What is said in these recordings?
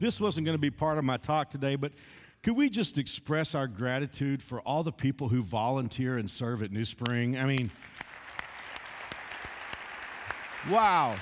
this wasn't going to be part of my talk today, but could we just express our gratitude for all the people who volunteer and serve at New Spring? I mean, wow.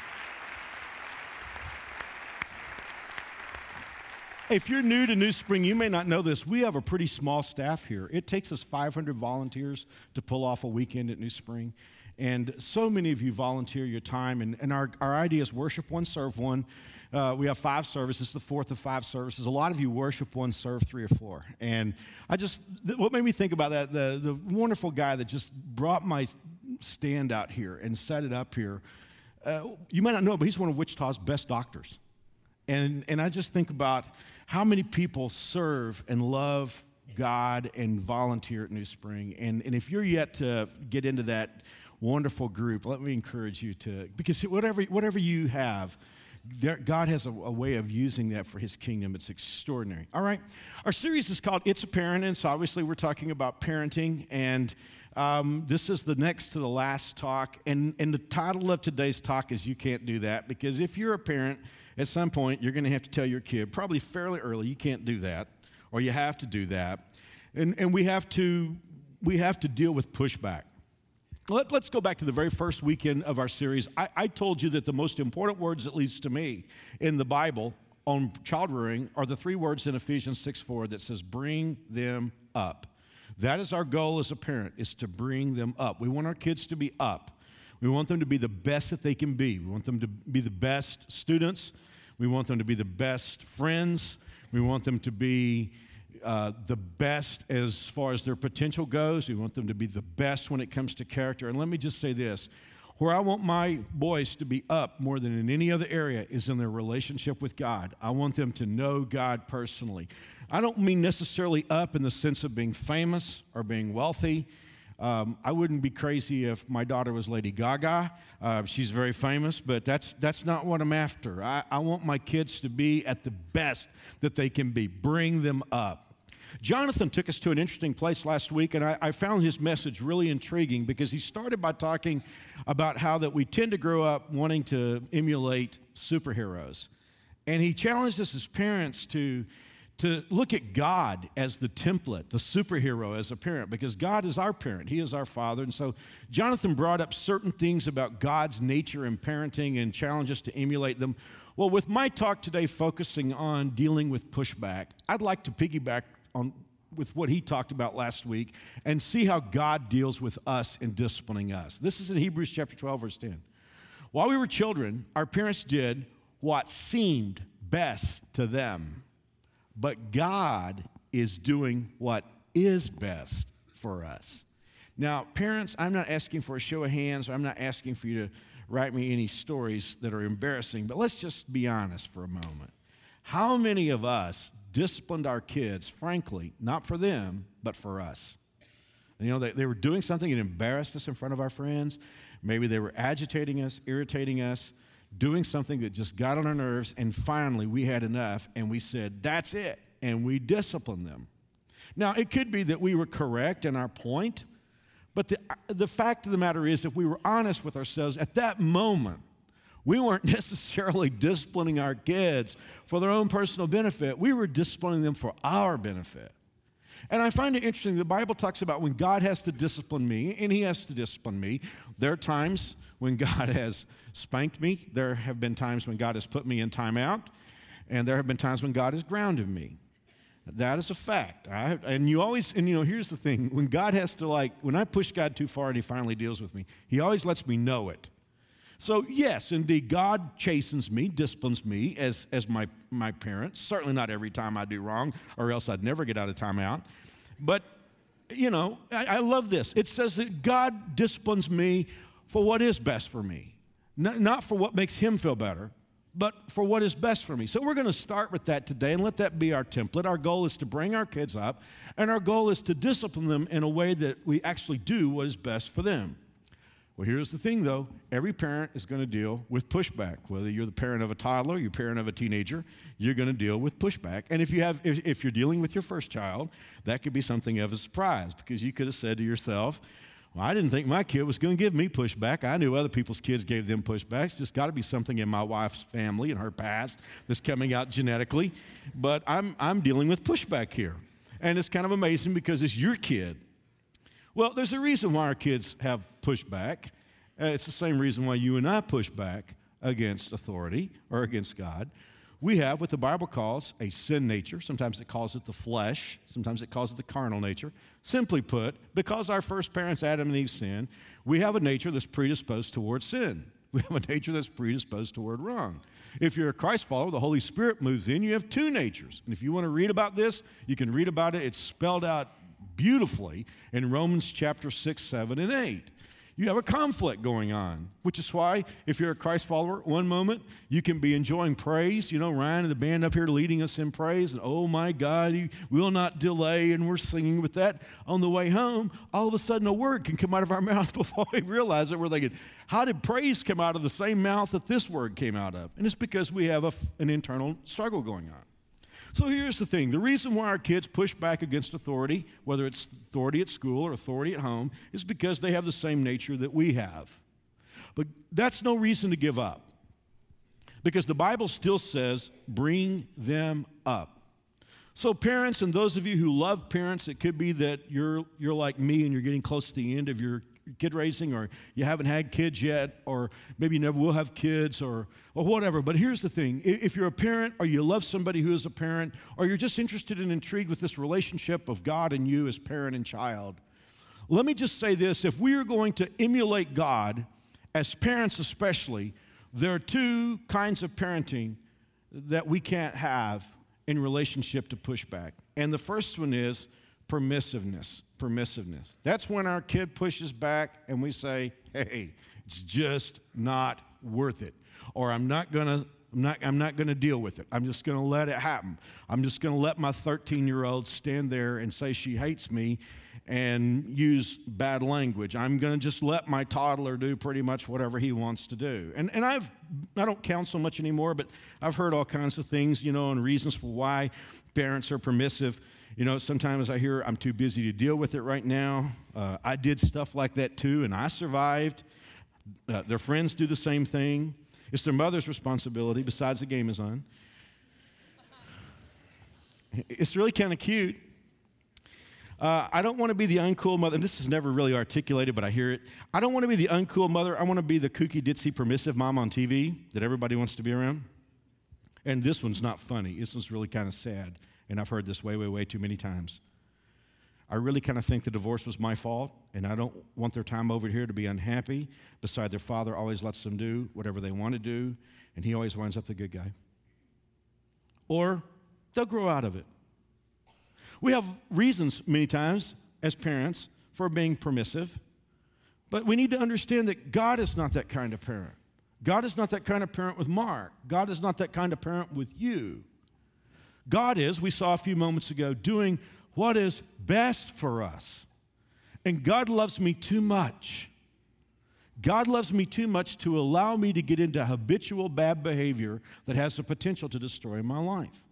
If you're new to New Spring, you may not know this. We have a pretty small staff here. It takes us 500 volunteers to pull off a weekend at New Spring. And so many of you volunteer your time. And, and our, our idea is worship one, serve one. Uh, we have five services, the fourth of five services. A lot of you worship one, serve three or four. And I just, th- what made me think about that, the, the wonderful guy that just brought my stand out here and set it up here. Uh, you might not know, but he's one of Wichita's best doctors. And, and I just think about how many people serve and love God and volunteer at New Spring. And, and if you're yet to get into that wonderful group, let me encourage you to, because whatever, whatever you have, there, God has a, a, way of using that for his kingdom. It's extraordinary. All right. Our series is called It's a Parent. And so obviously we're talking about parenting. And um, this is the next to the last talk. And, and the title of today's talk is You Can't Do That. Because if you're a parent, at some point, you're going to have to tell your kid, probably fairly early, you can't do that, or you have to do that. And, and we, have to, we have to deal with pushback. Let, us go back to the very first weekend of our series. I, I told you that the most important words, at least to me, in the Bible on child rearing are the three words in Ephesians 6 4 that says, bring them up. That is our goal as a parent, is to bring them up. We want our kids to be up. We want them to be the best that they can be. We want them to be the best students. We want them to be the best friends. We want them to be uh, the best as far as their potential goes. We want them to be the best when it comes to character. And let me just say this where I want my boys to be up more than in any other area is in their relationship with God. I want them to know God personally. I don't mean necessarily up in the sense of being famous or being wealthy. Um, I wouldn't be crazy if my daughter was Lady Gaga. Uh, she's very famous, but that's, that's not what I'm after. I, I want my kids to be at the best that they can be. Bring them up. Jonathan took us to an interesting place last week, and I, I, found his message really intriguing because he started by talking about how that we tend to grow up wanting to emulate superheroes. And he challenged us as parents to to look at God as the template, the superhero as a parent, because God is our parent. He is our father. And so Jonathan brought up certain things about God's nature and parenting and challenged us to emulate them. Well, with my talk today focusing on dealing with pushback, I'd like to piggyback on with what he talked about last week and see how God deals with us in disciplining us. This is in Hebrews chapter 12, verse 10. While we were children, our parents did what seemed best to them but God is doing what is best for us. Now, parents, I'm not asking for a show of hands, I'm not asking for you to write me any stories that are embarrassing, but let's just be honest for a moment. How many of us disciplined our kids, frankly, not for them, but for us? You know, they, they were doing something that embarrassed us in front of our friends. Maybe they were agitating us, irritating us doing something that just got on our nerves, and finally we had enough and we said, That's it. And we disciplined them. Now, it could be that we were correct in our point, but the, the fact of the matter is, if we were honest with ourselves at that moment, we weren't necessarily disciplining our kids for their own personal benefit. We were disciplining them for our benefit. And I find it interesting, the Bible talks about when God has to discipline me, and He has to discipline me. There are times when God has spanked me. There have been times when God has put me in timeout, and there have been times when God has grounded me. That is a fact. I, and you always, and you know, here's the thing when God has to, like, when I push God too far and He finally deals with me, He always lets me know it. So, yes, indeed, God chastens me, disciplines me as, as my, my parent. Certainly not every time I do wrong, or else I'd never get out of timeout. But, you know, I, I love this. It says that God disciplines me for what is best for me not for what makes him feel better, but for what is best for me. So we're going to start with that today and let that be our template. Our goal is to bring our kids up, and our goal is to discipline them in a way that we actually do what is best for them. Well, here's the thing though every parent is going to deal with pushback. Whether you're the parent of a toddler, you're parent of a teenager, you're going to deal with pushback. And if, you have, if, if you're dealing with your first child, that could be something of a surprise because you could have said to yourself, Well, I didn't think my kid was going to give me pushback. I knew other people's kids gave them pushbacks. There's got to be something in my wife's family and her past that's coming out genetically. But I'm, I'm dealing with pushback here. And it's kind of amazing because it's your kid. Well, there's a reason why our kids have pushback. Uh, it's the same reason why you and I push back against authority or against God. We have what the Bible calls a sin nature. Sometimes it calls it the flesh, sometimes it calls it the carnal nature. Simply put, because our first parents, Adam and Eve, sinned, we have a nature that's predisposed towards sin. We have a nature that's predisposed toward wrong. If you're a Christ follower, the Holy Spirit moves in, you have two natures. And if you want to read about this, you can read about it. It's spelled out beautifully in Romans chapter 6, 7, and 8 you have a conflict going on, which is why, if you're a Christ follower, one moment you can be enjoying praise. You know, Ryan and the band up here leading us in praise, and oh my God, he will not delay, and we're singing with that on the way home. All of a sudden, a word can come out of our mouth before we realize it. We're thinking, how did praise come out of the same mouth that this word came out of? And it's because we have a, an internal struggle going on. So here's the thing the reason why our kids push back against authority, whether it's authority at school or authority at home, is because they have the same nature that we have. But that's no reason to give up. Because the Bible still says, bring them up. So, parents, and those of you who love parents, it could be that you're, you're like me and you're getting close to the end of your kid raising, or you haven't had kids yet, or maybe you never will have kids, or, or whatever. But here's the thing if you're a parent, or you love somebody who is a parent, or you're just interested and intrigued with this relationship of God and you as parent and child, let me just say this if we are going to emulate God, as parents especially, there are two kinds of parenting that we can't have in relationship to pushback. And the first one is permissiveness permissiveness. That's when our kid pushes back and we say, hey, it's just not worth it. Or I'm not gonna. I'm not, I'm not going to deal with it. I'm just going to let it happen. I'm just going to let my 13 year old stand there and say she hates me and use bad language. I'm going to just let my toddler do pretty much whatever he wants to do. And, and I've, I don't counsel much anymore, but I've heard all kinds of things, you know, and reasons for why parents are permissive. You know, sometimes I hear I'm too busy to deal with it right now. Uh, I did stuff like that too, and I survived. Uh, their friends do the same thing. It's their mother's responsibility, besides the game is on. It's really kind of cute. Uh, I don't want to be the uncool mother, and this is never really articulated, but I hear it. I don't want to be the uncool mother. I want to be the kooky, ditzy, permissive mom on TV that everybody wants to be around. And this one's not funny. This one's really kind of sad and I've heard this way, way, way too many times. I really kind of think the divorce was my fault, and I don't want their time over here to be unhappy. Beside their father always lets them do whatever they want to do, and he always winds up the good guy. Or they'll grow out of it. We have reasons many times as parents for being permissive, but we need to understand that God is not that kind of parent. God is not that kind of parent with Mark. God is not that kind of parent with you. God is, we saw a few moments ago, doing what is best for us. And God loves me too much. God loves me too much to allow me to get into habitual bad behavior that has the potential to destroy my life.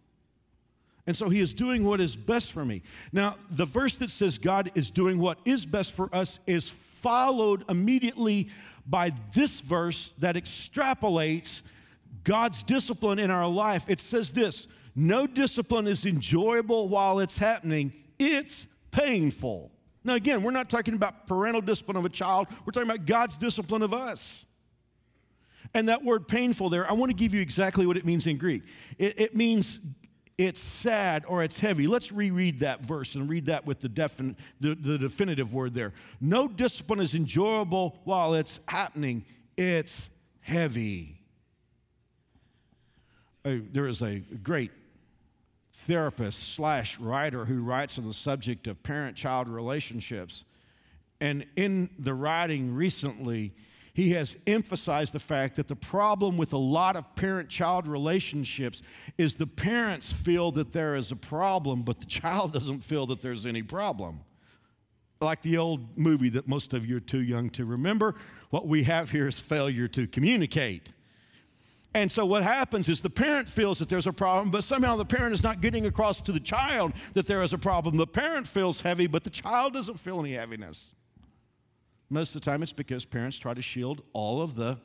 And so he is doing what is best for me. Now, the verse that says God is doing what is best for us is followed immediately by this verse that extrapolates God's discipline in our life. It says this no discipline is enjoyable while it's happening, it's painful. Now, again, we're not talking about parental discipline of a child, we're talking about God's discipline of us. And that word painful there, I want to give you exactly what it means in Greek. It, it means it's sad or it's heavy. Let's reread that verse and read that with the, defin- the, the definitive word there. No discipline is enjoyable while it's happening, it's heavy. Uh, there is a great therapist slash writer who writes on the subject of parent child relationships. And in the writing recently, he has emphasized the fact that the problem with a lot of parent child relationships is the parents feel that there is a problem, but the child doesn't feel that there's any problem. Like the old movie that most of you are too young to remember, what we have here is failure to communicate. And so what happens is the parent feels that there's a problem, but somehow the parent is not getting across to the child that there is a problem. The parent feels heavy, but the child doesn't feel any heaviness. Most of the time, it's because parents try to shield all of the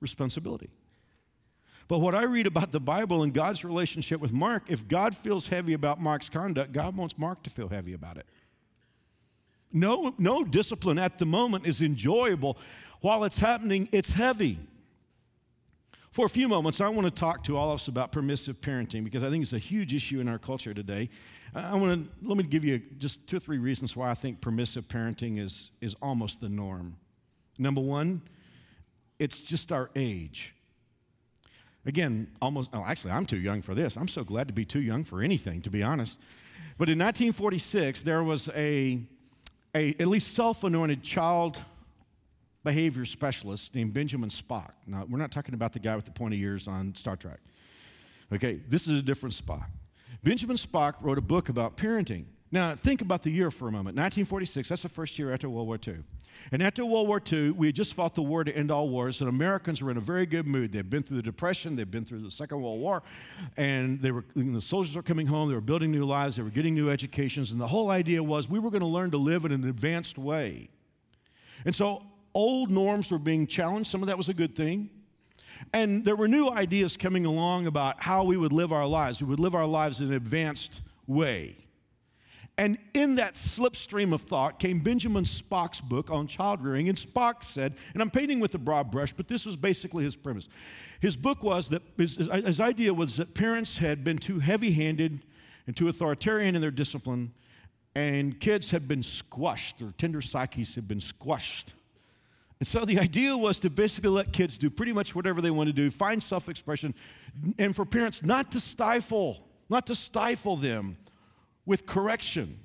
responsibility. But what I read about the Bible and God's relationship with Mark, if God feels heavy about Mark's conduct, God wants Mark to feel heavy about it. No, no discipline at the moment is enjoyable. While it's happening, it's heavy. For a few moments, I want to talk to all of us about permissive parenting because I think it's a huge issue in our culture today. I want to let me give you just two or three reasons why I think permissive parenting is, is almost the norm. Number one, it's just our age. Again, almost, oh, actually, I'm too young for this. I'm so glad to be too young for anything, to be honest. But in 1946, there was a, a at least self anointed child behavior specialist named Benjamin Spock. Now, we're not talking about the guy with the pointy ears on Star Trek. Okay, this is a different Spock. Benjamin Spock wrote a book about parenting. Now, think about the year for a moment 1946, that's the first year after World War II. And after World War II, we had just fought the war to end all wars, and Americans were in a very good mood. They'd been through the Depression, they'd been through the Second World War, and they were, the soldiers were coming home, they were building new lives, they were getting new educations, and the whole idea was we were going to learn to live in an advanced way. And so old norms were being challenged, some of that was a good thing. And there were new ideas coming along about how we would live our lives. We would live our lives in an advanced way. And in that slipstream of thought came Benjamin Spock's book on child rearing. And Spock said, and I'm painting with a broad brush, but this was basically his premise. His book was that his, his idea was that parents had been too heavy handed and too authoritarian in their discipline, and kids had been squashed, their tender psyches had been squashed. And so the idea was to basically let kids do pretty much whatever they want to do, find self expression, and for parents not to stifle, not to stifle them with correction.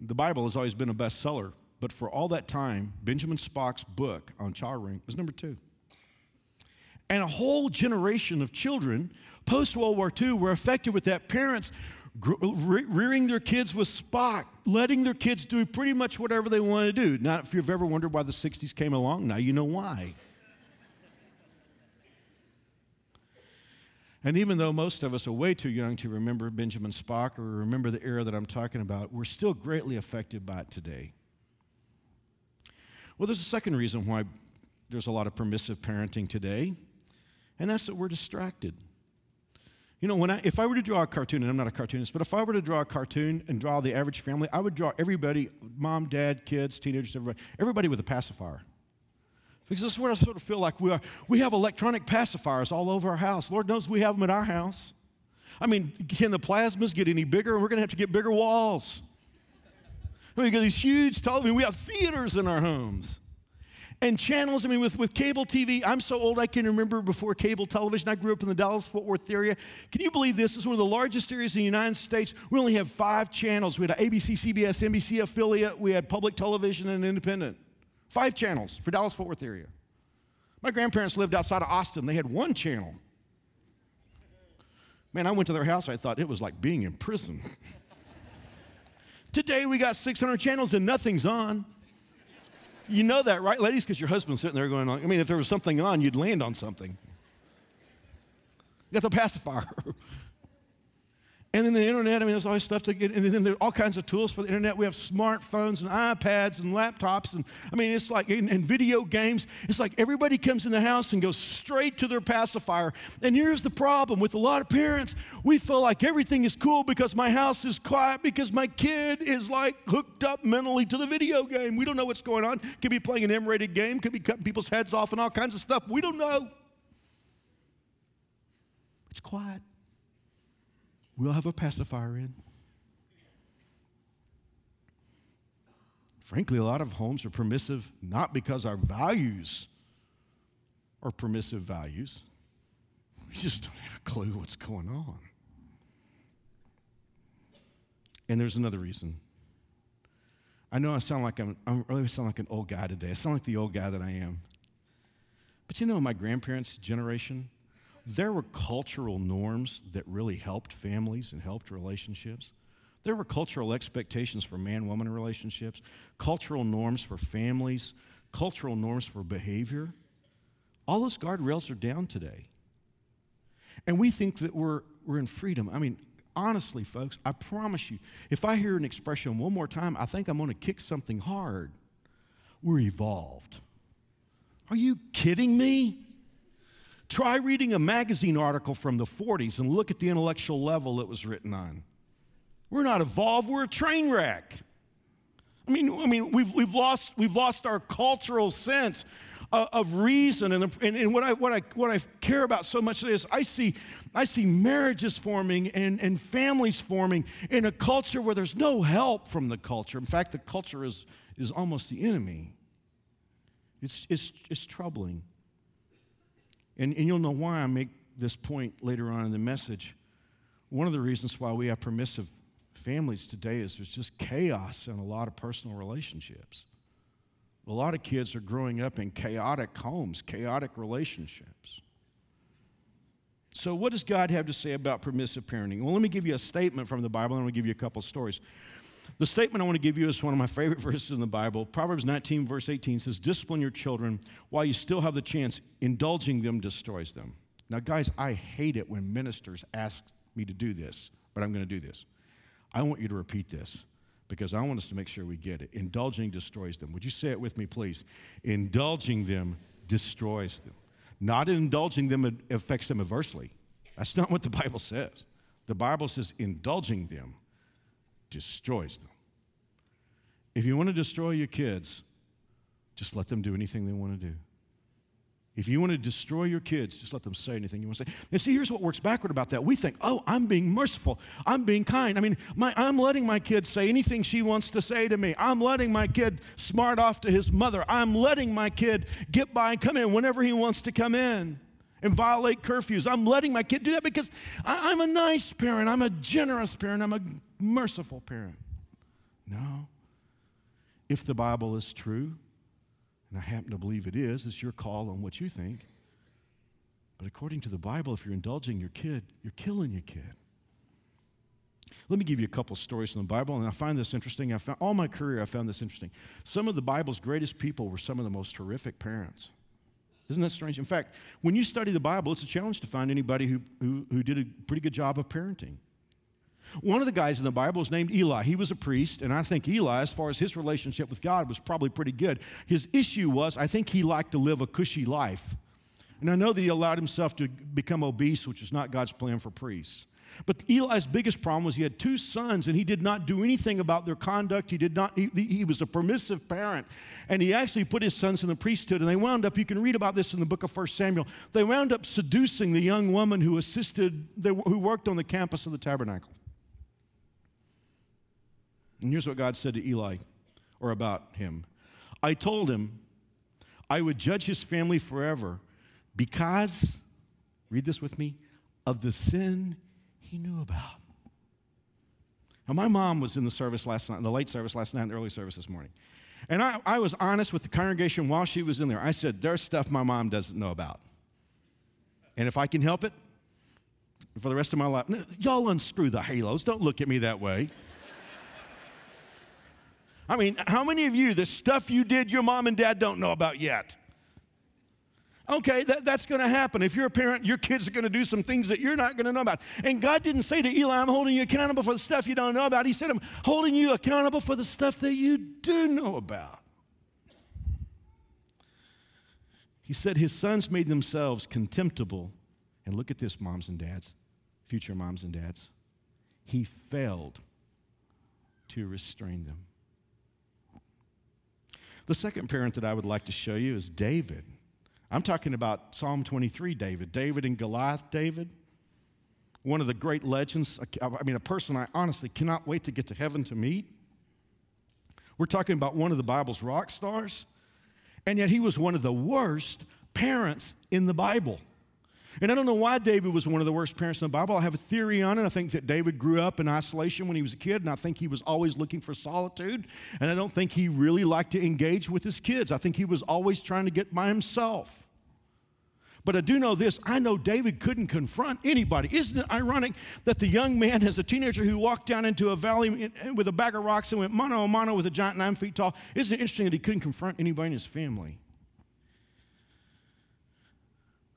The Bible has always been a bestseller, but for all that time, Benjamin Spock's book on child rearing was number two. And a whole generation of children post World War II were affected with that. Parents rearing their kids with Spock, letting their kids do pretty much whatever they want to do. Now, if you've ever wondered why the 60s came along, now you know why. And even though most of us are way too young to remember Benjamin Spock or remember the era that I'm talking about, we're still greatly affected by it today. Well, there's a second reason why there's a lot of permissive parenting today, and that's that we're distracted. You know, when I, if I were to draw a cartoon, and I'm not a cartoonist, but if I were to draw a cartoon and draw the average family, I would draw everybody mom, dad, kids, teenagers, everybody, everybody with a pacifier. Because this is what I sort of feel like we are. We have electronic pacifiers all over our house. Lord knows we have them in our house. I mean, can the plasmas get any bigger? We're going to have to get bigger walls. I mean, we got these huge televisions. We have theaters in our homes. And channels, I mean, with, with cable TV, I'm so old I can remember before cable television. I grew up in the Dallas Fort Worth area. Can you believe this? Is one of the largest areas in the United States. We only have five channels. We had an ABC, CBS, NBC affiliate, we had public television and independent. Five channels for Dallas Fort Worth area. My grandparents lived outside of Austin. They had one channel. Man, I went to their house. I thought it was like being in prison. Today we got 600 channels and nothing's on. You know that, right, ladies? Because your husband's sitting there going, I mean, if there was something on, you'd land on something. You got the pacifier. And then the internet, I mean, there's always stuff to get, and then there are all kinds of tools for the internet. We have smartphones and iPads and laptops, and I mean, it's like, and, and video games. It's like everybody comes in the house and goes straight to their pacifier. And here's the problem with a lot of parents we feel like everything is cool because my house is quiet because my kid is like hooked up mentally to the video game. We don't know what's going on. Could be playing an M rated game, could be cutting people's heads off and all kinds of stuff. We don't know. It's quiet. We'll have a pacifier in. Frankly, a lot of homes are permissive not because our values are permissive values. We just don't have a clue what's going on. And there's another reason. I know I sound like I'm, I really sound like an old guy today. I sound like the old guy that I am. But you know, my grandparents' generation, there were cultural norms that really helped families and helped relationships. There were cultural expectations for man woman relationships, cultural norms for families, cultural norms for behavior. All those guardrails are down today. And we think that we're, we're in freedom. I mean, honestly, folks, I promise you, if I hear an expression one more time, I think I'm going to kick something hard. We're evolved. Are you kidding me? Try reading a magazine article from the 40s and look at the intellectual level it was written on. We're not evolved, we're a train wreck. I mean, I mean we've, we've, lost, we've lost our cultural sense of, of reason. And, and, and, what, I, what, I, what I care about so much is I see, I see marriages forming and, and families forming in a culture where there's no help from the culture. In fact, the culture is, is almost the enemy. It's, it's, it's troubling. And, and you'll know why I make this point later on in the message. One of the reasons why we have permissive families today is there's just chaos in a lot of personal relationships. A lot of kids are growing up in chaotic homes, chaotic relationships. So, what does God have to say about permissive parenting? Well, let me give you a statement from the Bible, and I'm going to give you a couple stories. The statement I want to give you is one of my favorite verses in the Bible. Proverbs 19, verse 18 says, Discipline your children while you still have the chance. Indulging them destroys them. Now, guys, I hate it when ministers ask me to do this, but I'm going to do this. I want you to repeat this because I want us to make sure we get it. Indulging destroys them. Would you say it with me, please? Indulging them destroys them. Not indulging them affects them adversely. That's not what the Bible says. The Bible says indulging them destroys them. If you want to destroy your kids, just let them do anything they want to do. If you want to destroy your kids, just let them say anything you want to say. And see, here's what works backward about that. We think, oh, I'm being merciful. I'm being kind. I mean, my, I'm letting my kid say anything she wants to say to me. I'm letting my kid smart off to his mother. I'm letting my kid get by and come in whenever he wants to come in and violate curfews. I'm letting my kid do that because I, I'm a nice parent. I'm a generous parent. I'm a merciful parent. No. If the Bible is true, and I happen to believe it is, it's your call on what you think. But according to the Bible, if you're indulging your kid, you're killing your kid. Let me give you a couple stories from the Bible, and I find this interesting. I found, all my career, I found this interesting. Some of the Bible's greatest people were some of the most horrific parents. Isn't that strange? In fact, when you study the Bible, it's a challenge to find anybody who, who, who did a pretty good job of parenting. One of the guys in the Bible is named Eli. He was a priest, and I think Eli, as far as his relationship with God, was probably pretty good. His issue was, I think he liked to live a cushy life. And I know that he allowed himself to become obese, which is not God's plan for priests. But Eli's biggest problem was he had two sons and he did not do anything about their conduct. He did not, he, he, was a permissive parent. And he actually put his sons in the priesthood. And they wound up, you can read about this in the book of 1 Samuel, they wound up seducing the young woman who assisted, who worked on the campus of the tabernacle. And here's what God said to Eli, or about him I told him I would judge his family forever because, read this with me, of the sin he knew about. Now, my mom was in the service last night, in the late service last night, and the early service this morning. And I, I was honest with the congregation while she was in there. I said, There's stuff my mom doesn't know about. And if I can help it for the rest of my life, y'all unscrew the halos. Don't look at me that way. I mean, how many of you, the stuff you did, your mom and dad don't know about yet? Okay, that, that's going to happen. If you're a parent, your kids are going to do some things that you're not going to know about. And God didn't say to Eli, I'm holding you accountable for the stuff you don't know about. He said, I'm holding you accountable for the stuff that you do know about. He said his sons made themselves contemptible. And look at this, moms and dads, future moms and dads. He failed to restrain them. The second parent that I would like to show you is David. I'm talking about Psalm 23 David, David and Goliath David. One of the great legends, I mean, a person I honestly cannot wait to get to heaven to meet. We're talking about one of the Bible's rock stars, and yet he was one of the worst parents in the Bible. And I don't know why David was one of the worst parents in the Bible. I have a theory on it. I think that David grew up in isolation when he was a kid, and I think he was always looking for solitude. And I don't think he really liked to engage with his kids. I think he was always trying to get by himself. But I do know this I know David couldn't confront anybody. Isn't it ironic that the young man, as a teenager who walked down into a valley with a bag of rocks and went mano a mano with a giant nine feet tall, isn't it interesting that he couldn't confront anybody in his family?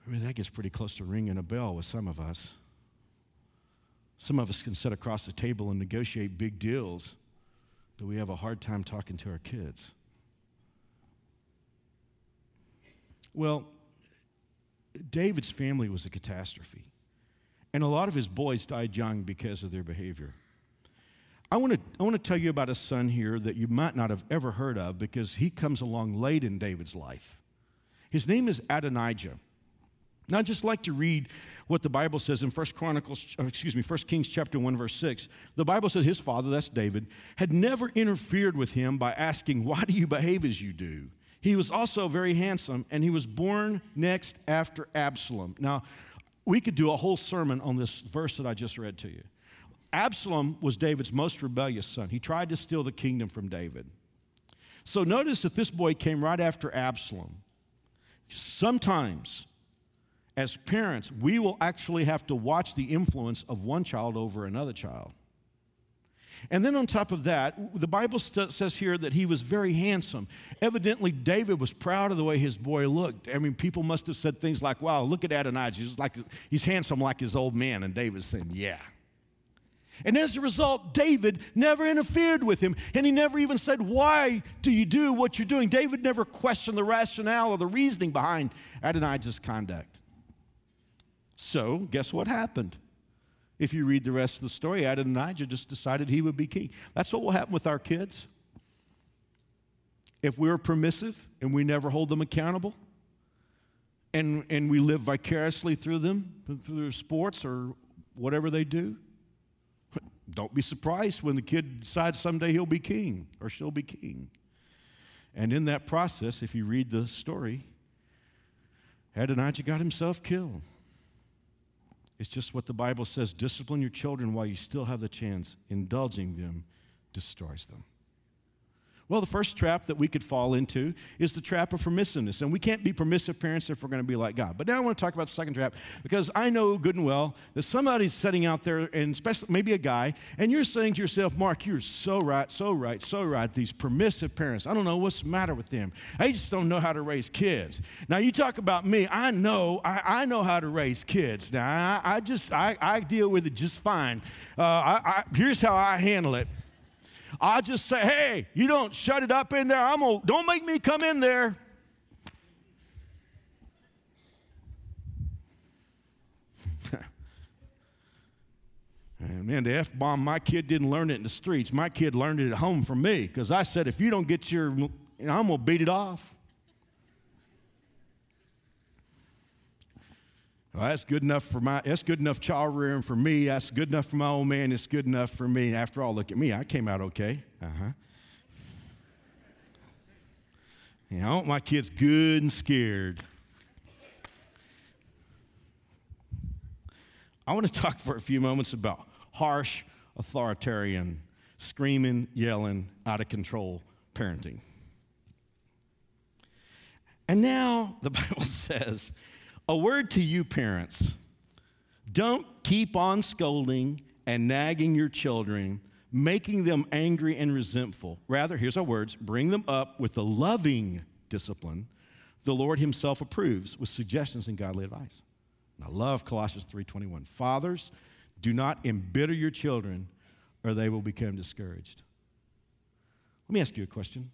I mean, that gets pretty close to ringing a bell with some of us. Some of us can sit across the table and negotiate big deals, but we have a hard time talking to our kids. Well, David's family was a catastrophe, and a lot of his boys died young because of their behavior. I want to I want to tell you about a son here that you might not have ever heard of because he comes along late in David's life. His name is Adonijah. Now, I'd just like to read what the Bible says in 1 Chronicles, uh, excuse me, 1 Kings chapter 1, verse 6. The Bible says his father, that's David, had never interfered with him by asking, Why do you behave as you do? He was also very handsome, and he was born next after Absalom. Now, we could do a whole sermon on this verse that I just read to you. Absalom was David's most rebellious son. He tried to steal the kingdom from David. So notice that this boy came right after Absalom. Sometimes, as parents, we will actually have to watch the influence of one child over another child. And then on top of that, the Bible st- says here that he was very handsome. Evidently, David was proud of the way his boy looked. I mean, people must have said things like, wow, look at Adonijah. He's, like, he's handsome like his old man. And David's saying, yeah. And as a result, David never interfered with him. And he never even said, Why do you do what you're doing? David never questioned the rationale or the reasoning behind Adonijah's conduct. So, guess what happened? If you read the rest of the story, Adonijah just decided he would be king. That's what will happen with our kids. If we're permissive and we never hold them accountable, and, and we live vicariously through them, through their sports or whatever they do, don't be surprised when the kid decides someday he'll be king or she'll be king. And in that process, if you read the story, Adonijah got himself killed. It's just what the Bible says discipline your children while you still have the chance. Indulging them destroys them. Well, the first trap that we could fall into is the trap of permissiveness. And we can't be permissive parents if we're going to be like God. But now I want to talk about the second trap because I know good and well that somebody's sitting out there, and especially maybe a guy, and you're saying to yourself, Mark, you're so right, so right, so right. These permissive parents, I don't know what's the matter with them. I just don't know how to raise kids. Now, you talk about me, I know, I, I know how to raise kids. Now, I, I just, I, I, deal with it just fine. Uh, here's how I handle it. I just say, hey, you don't shut it up in there. I'm gonna, don't make me come in there. and man, the F bomb, my kid didn't learn it in the streets. My kid learned it at home from me because I said, if you don't get your, I'm gonna beat it off. Well, that's good enough for my, that's good enough child rearing for me. That's good enough for my old man. It's good enough for me. After all, look at me. I came out okay. Uh huh. You know, I want my kids good and scared. I want to talk for a few moments about harsh, authoritarian, screaming, yelling, out of control parenting. And now the Bible says a word to you, parents. Don't keep on scolding and nagging your children, making them angry and resentful. Rather, here's our words bring them up with the loving discipline the Lord Himself approves with suggestions and godly advice. And I love Colossians 3:21. Fathers, do not embitter your children, or they will become discouraged. Let me ask you a question.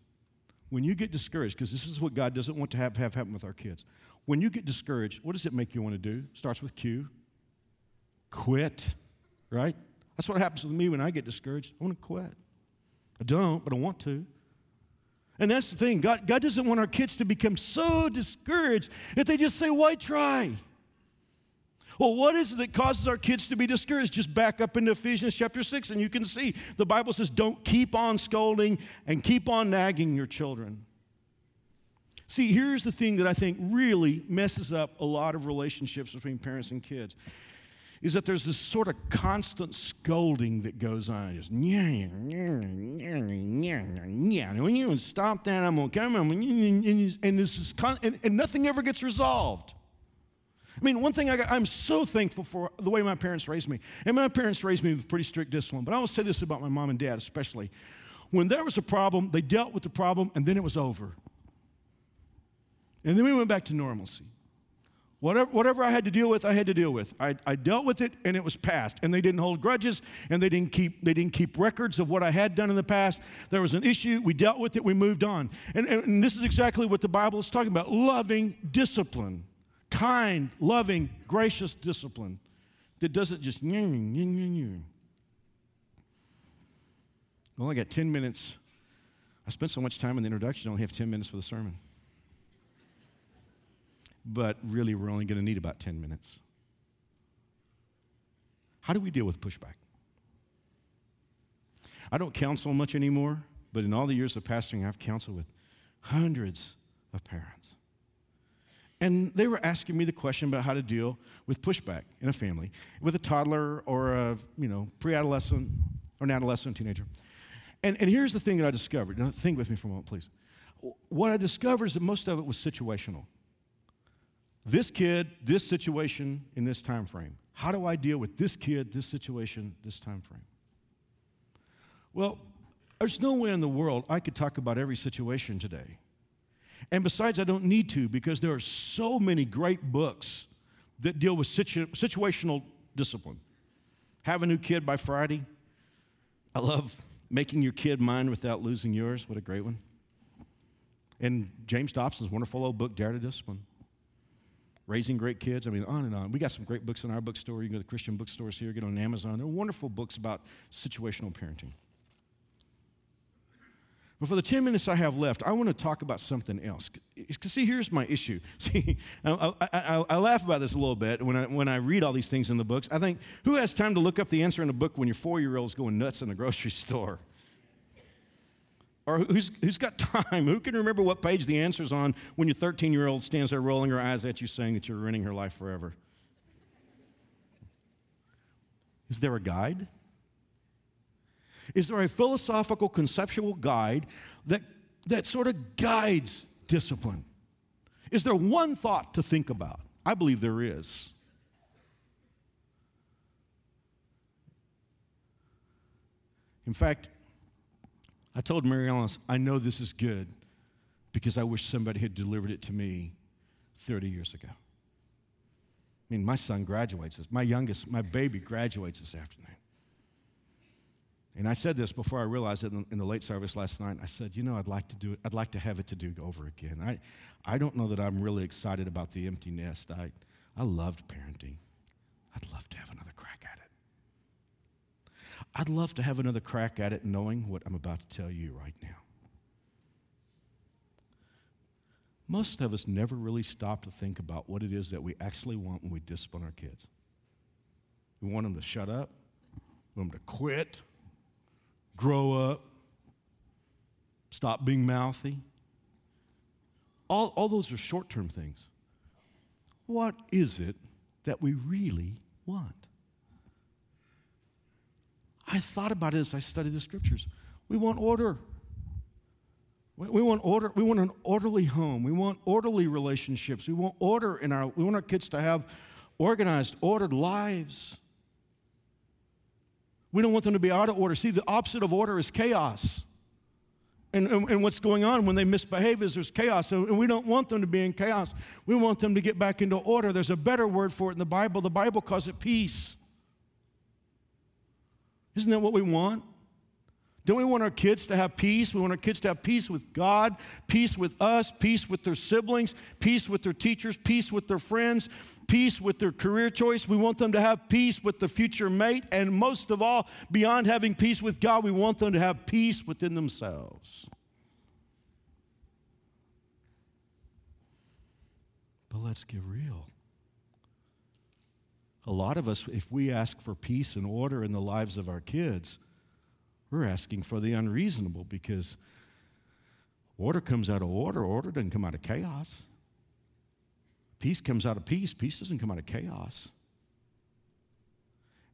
When you get discouraged, because this is what God doesn't want to have, have happen with our kids. When you get discouraged, what does it make you want to do? Starts with Q. Quit, right? That's what happens with me when I get discouraged. I want to quit. I don't, but I want to. And that's the thing. God, God doesn't want our kids to become so discouraged that they just say, Why try? Well, what is it that causes our kids to be discouraged? Just back up into Ephesians chapter 6, and you can see the Bible says, Don't keep on scolding and keep on nagging your children. See, here's the thing that I think really messes up a lot of relationships between parents and kids is that there's this sort of constant scolding that goes on. Just, yeah, yeah, yeah, yeah, When you stop that, I'm gonna come and, and this is con- and, and, nothing ever gets resolved. I mean, one thing I got, I'm so thankful for the way my parents raised me. And my parents raised me with pretty strict discipline. But I will say this about my mom and dad, especially. When there was a problem, they dealt with the problem and then it was over. And then we went back to normalcy. Whatever, whatever I had to deal with, I had to deal with. I, I dealt with it and it was past. And they didn't hold grudges and they didn't, keep, they didn't keep records of what I had done in the past. There was an issue, we dealt with it, we moved on. And, and, and this is exactly what the Bible is talking about loving discipline, kind, loving, gracious discipline that doesn't just. Well, I got 10 minutes. I spent so much time in the introduction, I only have 10 minutes for the sermon but really we're only going to need about 10 minutes. How do we deal with pushback? I don't counsel much anymore, but in all the years of pastoring, I've counseled with hundreds of parents. And they were asking me the question about how to deal with pushback in a family with a toddler or a you know, pre adolescent or an adolescent teenager. And, and here's the thing that I discovered. Now, think with me for a moment, please. What I discovered is that most of it was situational this kid, this situation in this time frame. How do I deal with this kid, this situation, this time frame? Well, there's no way in the world I could talk about every situation today. And besides, I don't need to because there are so many great books that deal with situ- situational discipline. Have a new kid by Friday. I love making your kid mine without losing yours. What a great one. And James Dobson's wonderful old book, Dare to Discipline. Raising Great Kids. I mean, on and on. We got some great books in our bookstore. You can go to Christian bookstores here, get on Amazon. They're wonderful books about situational parenting. But for the 10 minutes I have left, I want to talk about something else. Because, see, here's my issue. See, I, I, I, laugh about this a little bit when I, when I read all these things in the books. I think, who has time to look up the answer in a book when your four year old's going nuts in the grocery store? Or who's, who's got time? Who can remember what page the answer's on when your 13 year old stands there rolling her eyes at you saying that you're ruining her life forever? Is there a guide? Is there a philosophical, conceptual guide that, that sort of guides discipline? Is there one thought to think about? I believe there is. In fact, I told Mary Alice, I know this is good because I wish somebody had delivered it to me 30 years ago. I mean, my son graduates, my youngest, my baby graduates this afternoon. And I said this before I realized it in, in the late service last night. I said, you know, I'd like to do it, I'd like to have it to do over again. I, I don't know that I'm really excited about the empty nest. I, I loved parenting. I'd love to have another crack at it. I'd love to have another crack at it knowing what I'm about to tell you right now. Most of us never really stop to think about what it is that we actually want when we discipline our kids. We want them to shut up, we want them to quit, grow up, stop being mouthy. All, all those are short term things. What is it that we really want? I thought about it as I studied the scriptures. We want order. We want order. We want an orderly home. We want orderly relationships. We want order in our. We want our kids to have organized, ordered lives. We don't want them to be out of order. See, the opposite of order is chaos. And, and, and, what's going on when they misbehave is there's chaos. And we don't want them to be in chaos. We want them to get back into order. There's a better word for it in the Bible. The Bible calls it peace. Isn't that what we want? Don't we want our kids to have peace? We want our kids to have peace with God, peace with us, peace with their siblings, peace with their teachers, peace with their friends, peace with their career choice. We want them to have peace with the future mate. And most of all, beyond having peace with God, we want them to have peace within themselves. But let's get real. A lot of us, if we ask for peace and order in the lives of our kids, we're asking for the unreasonable because order comes out of order, order doesn't come out of chaos. Peace comes out of peace, peace doesn't come out of chaos.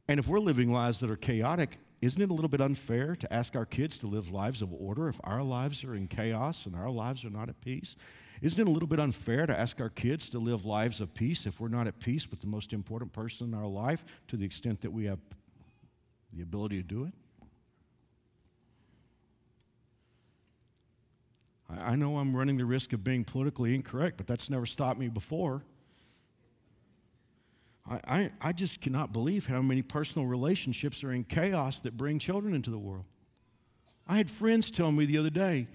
And if we're living lives that are chaotic, isn't it a little bit unfair to ask our kids to live lives of order if our lives are in chaos and our lives are not at peace? Isn't it a little bit unfair to ask our kids to live lives of peace if we're not at peace with the most important person in our life to the extent that we have the ability to do it? I know I'm running the risk of being politically incorrect, but that's never stopped me before. I, I, I just cannot believe how many personal relationships are in chaos that bring children into the world. I had friends tell me the other day,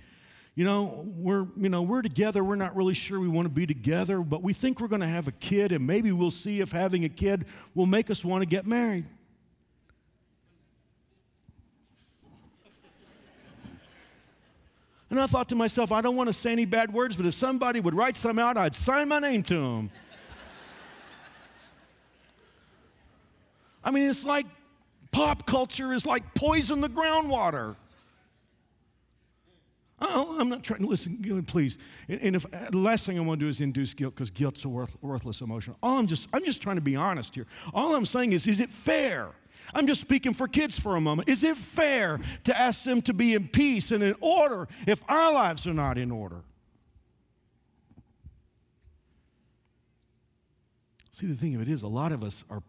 you know, we're, you know, we're together. We're not really sure we want to be together, but we think we're going to have a kid, and maybe we'll see if having a kid will make us want to get married. And I thought to myself, I don't want to say any bad words, but if somebody would write some out, I'd sign my name to them. I mean, it's like pop culture is like poison the groundwater. Oh, I'm not trying to listen, please. And if the last thing I want to do is induce guilt because guilt's a worth, worthless emotion. All I'm just, I'm just trying to be honest here. All I'm saying is, is it fair? I'm just speaking for kids for a moment. Is it fair to ask them to be in peace and in order if our lives are not in order? See, the thing of it is, a lot of us are,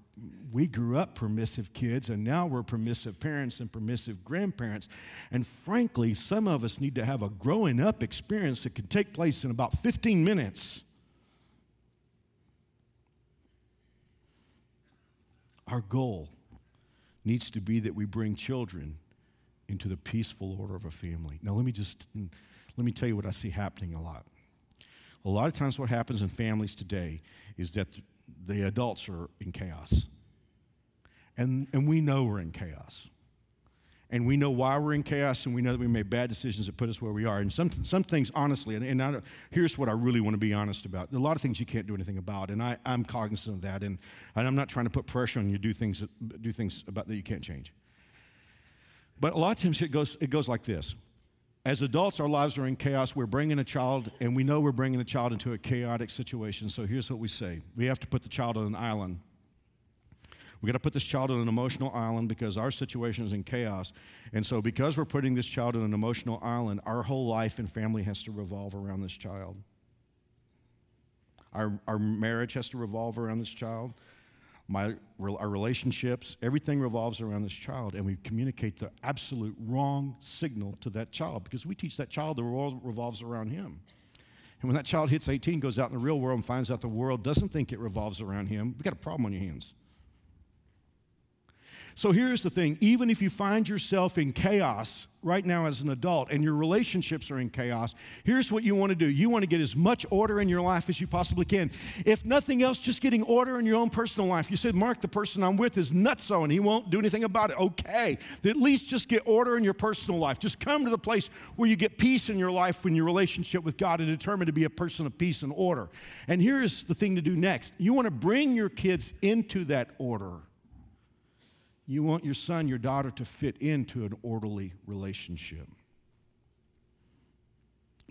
we grew up permissive kids, and now we're permissive parents and permissive grandparents. And frankly, some of us need to have a growing up experience that can take place in about 15 minutes. Our goal needs to be that we bring children into the peaceful order of a family. Now, let me just let me tell you what I see happening a lot. A lot of times, what happens in families today is that the adults are in chaos. And, and we know we're in chaos and we know why we're in chaos, and we know that we made bad decisions that put us where we are. And some, some things, honestly, and, and I, here's what I really want to be honest about. There are a lot of things you can't do anything about, and I, I'm cognizant of that, and, and I'm not trying to put pressure on you to do things, do things about that you can't change. But a lot of times it goes, it goes like this. As adults, our lives are in chaos. We're bringing a child, and we know we're bringing a child into a chaotic situation. So here's what we say we have to put the child on an island we got to put this child on an emotional island because our situation is in chaos. And so, because we're putting this child on an emotional island, our whole life and family has to revolve around this child. Our, our marriage has to revolve around this child. My, our relationships, everything revolves around this child. And we communicate the absolute wrong signal to that child because we teach that child the world revolves around him. And when that child hits 18, goes out in the real world and finds out the world doesn't think it revolves around him, we've got a problem on your hands. So here's the thing even if you find yourself in chaos right now as an adult and your relationships are in chaos, here's what you want to do. You want to get as much order in your life as you possibly can. If nothing else, just getting order in your own personal life. You said, Mark, the person I'm with is nutso and he won't do anything about it. Okay. At least just get order in your personal life. Just come to the place where you get peace in your life when your relationship with God is determined to be a person of peace and order. And here's the thing to do next you want to bring your kids into that order. You want your son, your daughter to fit into an orderly relationship.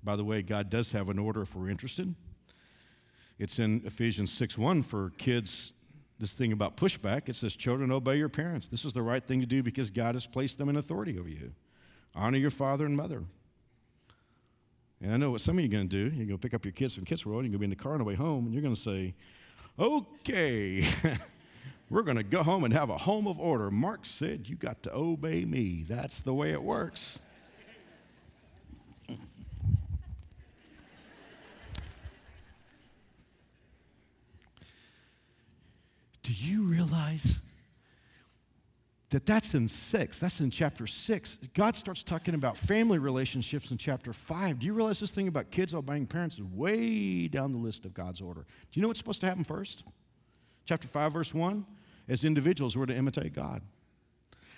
By the way, God does have an order if we're interested. It's in Ephesians 6 1 for kids, this thing about pushback. It says, Children, obey your parents. This is the right thing to do because God has placed them in authority over you. Honor your father and mother. And I know what some of you are going to do. You're going to pick up your kids from Kids World, you're going to be in the car on the way home, and you're going to say, Okay. We're going to go home and have a home of order. Mark said, You got to obey me. That's the way it works. Do you realize that that's in six? That's in chapter six. God starts talking about family relationships in chapter five. Do you realize this thing about kids obeying parents is way down the list of God's order? Do you know what's supposed to happen first? Chapter 5, verse 1 as individuals, we're to imitate God.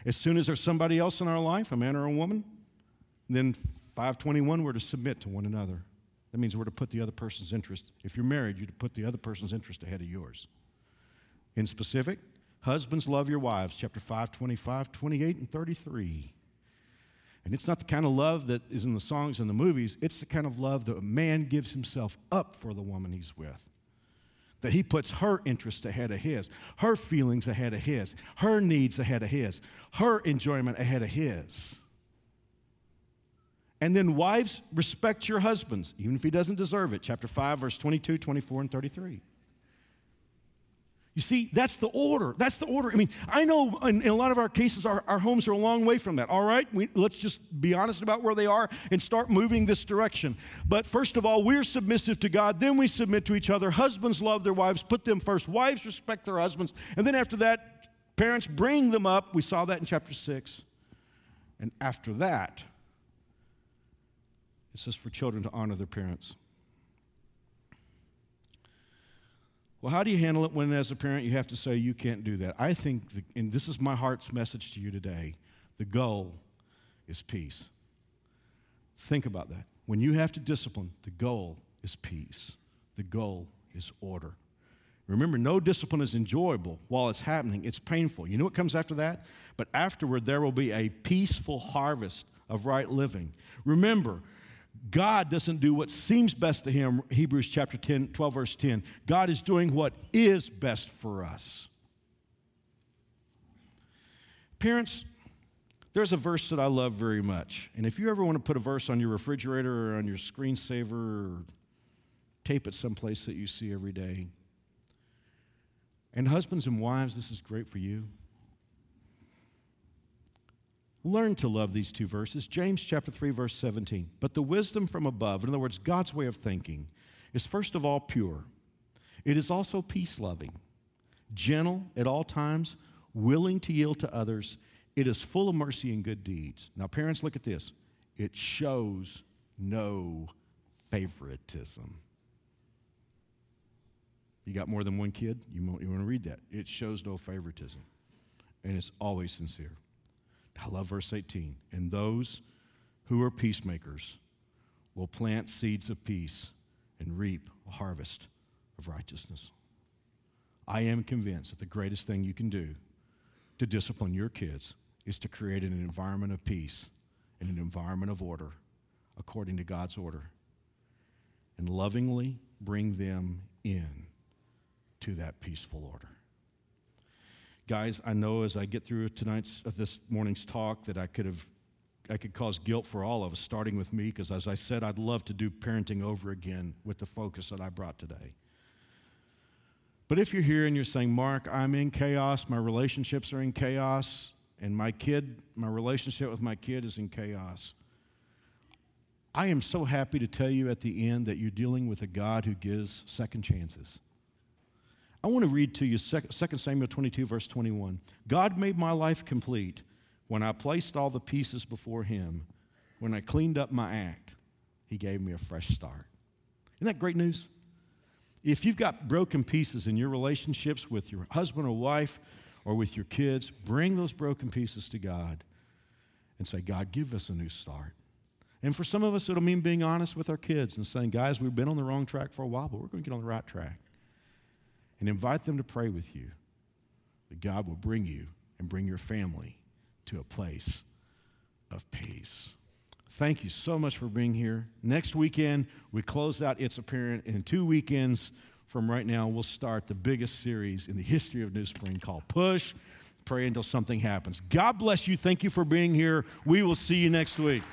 As soon as there's somebody else in our life, a man or a woman, then 521, we're to submit to one another. That means we're to put the other person's interest. If you're married, you're to put the other person's interest ahead of yours. In specific, husbands love your wives, chapter 5, 25, 28, and 33. And it's not the kind of love that is in the songs and the movies, it's the kind of love that a man gives himself up for the woman he's with that he puts her interest ahead of his, her feelings ahead of his, her needs ahead of his, her enjoyment ahead of his. And then, wives, respect your husbands, even if he doesn't deserve it. Chapter 5, verse 22, 24, and 33. You see, that's the order. That's the order. I mean, I know in, in a lot of our cases, our, our, homes are a long way from that. All right, we, let's just be honest about where they are and start moving this direction. But first of all, we're submissive to God, then we submit to each other. Husbands love their wives, put them first. Wives respect their husbands. And then after that, parents bring them up. We saw that in chapter 6. And after that, it says for children to honor their parents. Well, how do you handle it when, as a parent, you have to say, you can't do that? I think, the, and this is my heart's message to you today the goal is peace. Think about that. When you have to discipline, the goal is peace, the goal is order. Remember, no discipline is enjoyable while it's happening, it's painful. You know what comes after that? But afterward, there will be a peaceful harvest of right living. Remember, God doesn't do what seems best to him, Hebrews chapter 10, 12, verse 10. God is doing what is best for us. Parents, there's a verse that I love very much. And if you ever want to put a verse on your refrigerator or on your screensaver or tape it someplace that you see every day. And husbands and wives, this is great for you. Learn to love these two verses. James chapter 3 verse 17. But the wisdom from above, in other words, God's way of thinking, is first of all pure. It is also peace-loving, gentle at all times, willing to yield to others. It is full of mercy and good deeds. Now parents, look at this. It shows no favoritism. You got more than one kid? You want, you want to read that. It shows no favoritism. And it's always sincere. I love verse 18. And those who are peacemakers will plant seeds of peace and reap a harvest of righteousness. I am convinced that the greatest thing you can do to discipline your kids is to create an environment of peace and an environment of order according to God's order and lovingly bring them in to that peaceful order. Guys, I know as I get through tonight's uh, this morning's talk that I could have I could cause guilt for all of us, starting with me, because as I said, I'd love to do parenting over again with the focus that I brought today. But if you're here and you're saying, Mark, I'm in chaos, my relationships are in chaos, and my kid, my relationship with my kid is in chaos. I am so happy to tell you at the end that you're dealing with a God who gives second chances. I want to read to you 2 Samuel 22, verse 21. God made my life complete when I placed all the pieces before Him. When I cleaned up my act, He gave me a fresh start. Isn't that great news? If you've got broken pieces in your relationships with your husband or wife or with your kids, bring those broken pieces to God and say, God, give us a new start. And for some of us, it'll mean being honest with our kids and saying, guys, we've been on the wrong track for a while, but we're going to get on the right track and invite them to pray with you that God will bring you and bring your family to a place of peace. Thank you so much for being here. Next weekend, we close out It's Apparent. In two weekends from right now, we'll start the biggest series in the history of New Spring called Push. Pray until something happens. God bless you. Thank you for being here. We will see you next week.